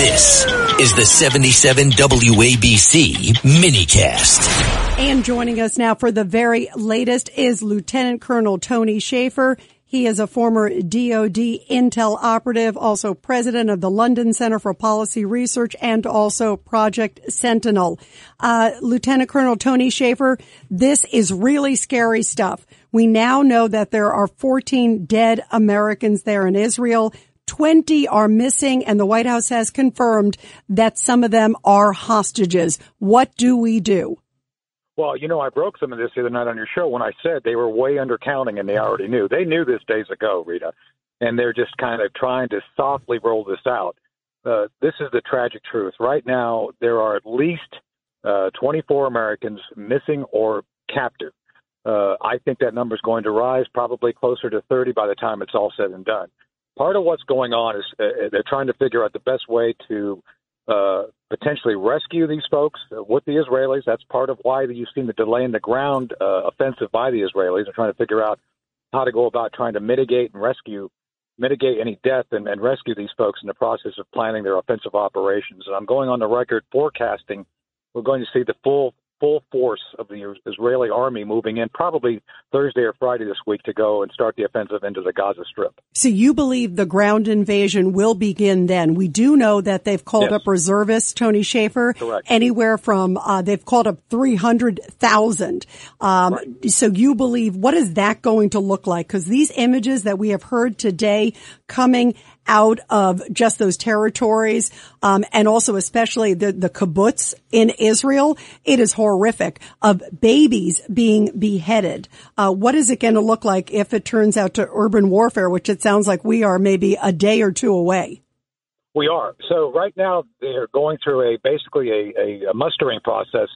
This is the 77 WABC minicast. And joining us now for the very latest is Lieutenant Colonel Tony Shaffer. He is a former DoD intel operative, also president of the London Center for Policy Research and also Project Sentinel. Uh, Lieutenant Colonel Tony Shaffer, this is really scary stuff. We now know that there are 14 dead Americans there in Israel. 20 are missing and the White House has confirmed that some of them are hostages. What do we do? Well, you know, I broke some of this the other night on your show when I said they were way undercounting and they already knew. They knew this days ago, Rita, and they're just kind of trying to softly roll this out. Uh, this is the tragic truth. Right now, there are at least uh, 24 Americans missing or captive. Uh, I think that number is going to rise probably closer to 30 by the time it's all said and done part of what's going on is uh, they're trying to figure out the best way to uh, potentially rescue these folks with the Israelis. That's part of why you've seen the delay in the ground uh, offensive by the Israelis. They're trying to figure out how to go about trying to mitigate and rescue, mitigate any death and, and rescue these folks in the process of planning their offensive operations. And I'm going on the record forecasting we're going to see the full full force of the Israeli army moving in probably Thursday or Friday this week to go and start the offensive into the Gaza Strip. So you believe the ground invasion will begin then? We do know that they've called yes. up reservists, Tony Shaffer, Correct. anywhere from, uh, they've called up 300,000. Um, right. so you believe, what is that going to look like? Cause these images that we have heard today coming out of just those territories, um, and also especially the the kibbutz in Israel. It is horrific of babies being beheaded. Uh, what is it going to look like if it turns out to urban warfare, which it sounds like we are maybe a day or two away? We are. So right now they're going through a basically a, a, a mustering process.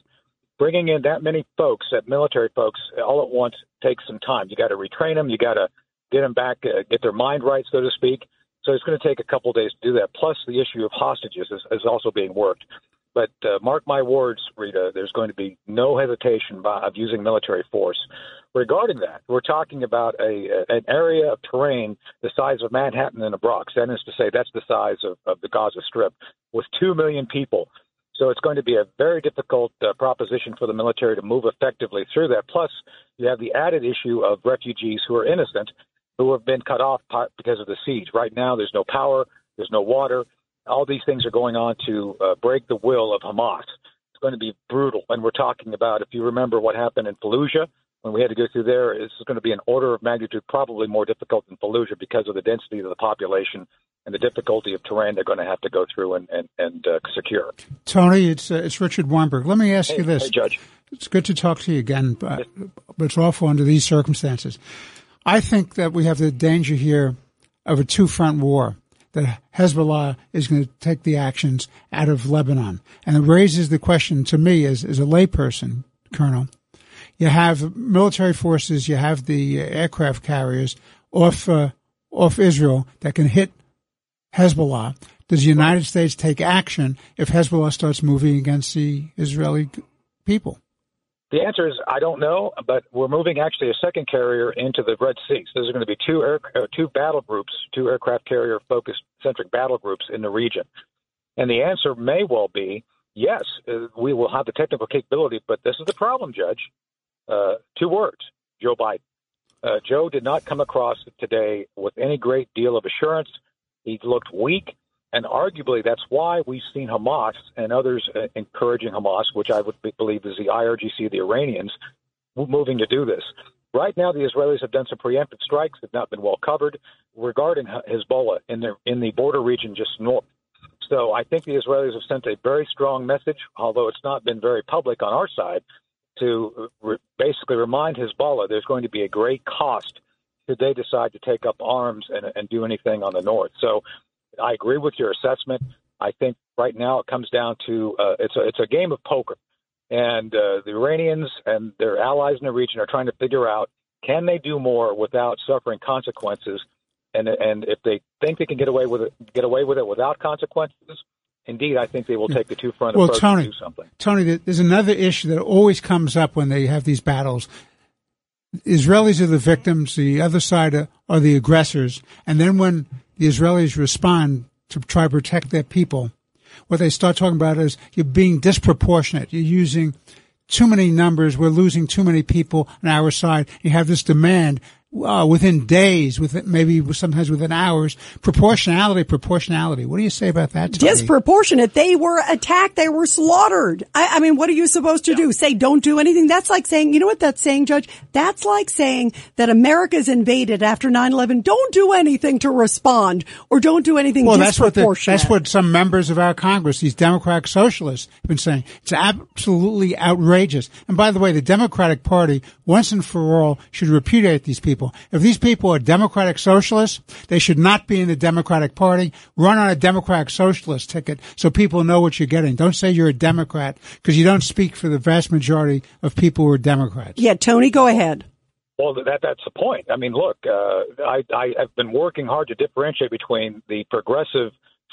Bringing in that many folks, that military folks, all at once takes some time. You got to retrain them. You got to get them back, uh, get their mind right, so to speak. So it's going to take a couple of days to do that. Plus, the issue of hostages is, is also being worked. But uh, mark my words, Rita, there's going to be no hesitation by, of using military force. Regarding that, we're talking about a, an area of terrain the size of Manhattan and the Bronx. That is to say, that's the size of, of the Gaza Strip, with 2 million people. So it's going to be a very difficult uh, proposition for the military to move effectively through that. Plus, you have the added issue of refugees who are innocent who have been cut off because of the siege. Right now, there's no power, there's no water. All these things are going on to uh, break the will of Hamas. It's going to be brutal. And we're talking about, if you remember what happened in Fallujah, when we had to go through there, this is going to be an order of magnitude probably more difficult than Fallujah because of the density of the population and the difficulty of terrain they're going to have to go through and, and, and uh, secure. Tony, it's, uh, it's Richard Weinberg. Let me ask hey, you this. Hey, Judge. It's good to talk to you again, but, but it's awful under these circumstances. I think that we have the danger here of a two front war. That Hezbollah is going to take the actions out of Lebanon. And it raises the question to me as, as a layperson, Colonel. You have military forces, you have the aircraft carriers off, uh, off Israel that can hit Hezbollah. Does the United States take action if Hezbollah starts moving against the Israeli people? The answer is I don't know, but we're moving actually a second carrier into the Red Sea. So there's going to be two air, uh, two battle groups, two aircraft carrier focused centric battle groups in the region. And the answer may well be yes, uh, we will have the technical capability, but this is the problem, Judge. Uh, two words: Joe Biden. Uh, Joe did not come across today with any great deal of assurance. He looked weak. And arguably, that's why we've seen Hamas and others uh, encouraging Hamas, which I would believe is the IRGC, the Iranians, moving to do this. Right now, the Israelis have done some preemptive strikes that have not been well covered regarding Hezbollah in the in the border region just north. So I think the Israelis have sent a very strong message, although it's not been very public on our side, to re- basically remind Hezbollah there's going to be a great cost should they decide to take up arms and, and do anything on the north. So I agree with your assessment. I think right now it comes down to uh, it's a it's a game of poker, and uh, the Iranians and their allies in the region are trying to figure out can they do more without suffering consequences, and and if they think they can get away with it, get away with it without consequences. Indeed, I think they will take the two front well, approach Tony, to do something. Tony, there's another issue that always comes up when they have these battles. Israelis are the victims, the other side are, are the aggressors, and then when the Israelis respond to try to protect their people, what they start talking about is you're being disproportionate. You're using too many numbers. We're losing too many people on our side. You have this demand uh, within days, within maybe sometimes within hours. Proportionality, proportionality. What do you say about that? Tony? Disproportionate. They were attacked. They were slaughtered. I, I mean, what are you supposed to yeah. do? Say don't do anything? That's like saying, you know what that's saying, Judge? That's like saying that America's invaded after 9-11. Don't do anything to respond or don't do anything well, that's what the, that's what some members of our Congress, these Democratic socialists, have been saying. It's absolutely outrageous. And by the way, the Democratic Party, once and for all, should repudiate these people people. If these people are Democratic socialists, they should not be in the Democratic Party. Run on a Democratic socialist ticket so people know what you're getting. Don't say you're a Democrat because you don't speak for the vast majority of people who are Democrats. Yeah, Tony, go ahead. Well, that that's the point. I mean, look, uh, I, I have been working hard to differentiate between the progressive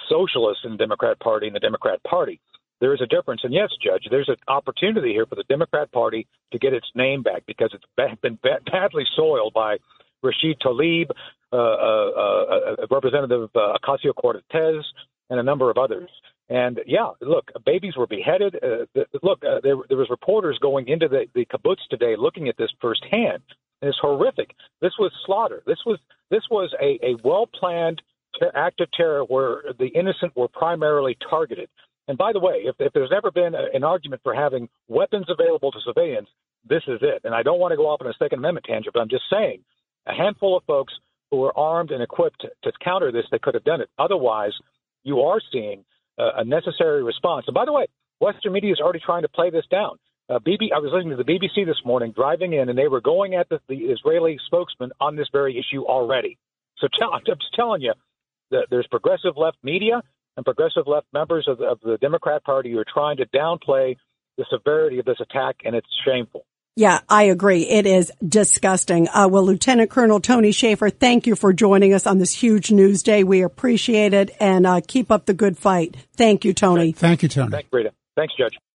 socialists in the Democrat Party and the Democrat Party there is a difference. And yes, Judge, there's an opportunity here for the Democrat Party to get its name back because it's been badly soiled by Rashid Tlaib, uh, uh, uh, uh Representative uh, Ocasio Cortez, and a number of others. And yeah, look, babies were beheaded. Uh, the, look, uh, there, there was reporters going into the, the kibbutz today looking at this firsthand. And it's horrific. This was slaughter. This was this was a, a well planned act of terror where the innocent were primarily targeted. And by the way, if, if there's ever been a, an argument for having weapons available to civilians, this is it. And I don't want to go off on a Second Amendment tangent, but I'm just saying a handful of folks who were armed and equipped to, to counter this, they could have done it. Otherwise, you are seeing a necessary response. And by the way, Western media is already trying to play this down. Uh, BB, I was listening to the BBC this morning, driving in, and they were going at the, the Israeli spokesman on this very issue already. So tell, I'm just telling you that there's progressive left media and progressive left members of the, of the Democrat Party who are trying to downplay the severity of this attack, and it's shameful. Yeah, I agree. It is disgusting. Uh, well, Lieutenant Colonel Tony Shaffer, thank you for joining us on this huge news day. We appreciate it and uh, keep up the good fight. Thank you, Tony. Thank you, Tony. Thank you, Rita. Thanks, Judge.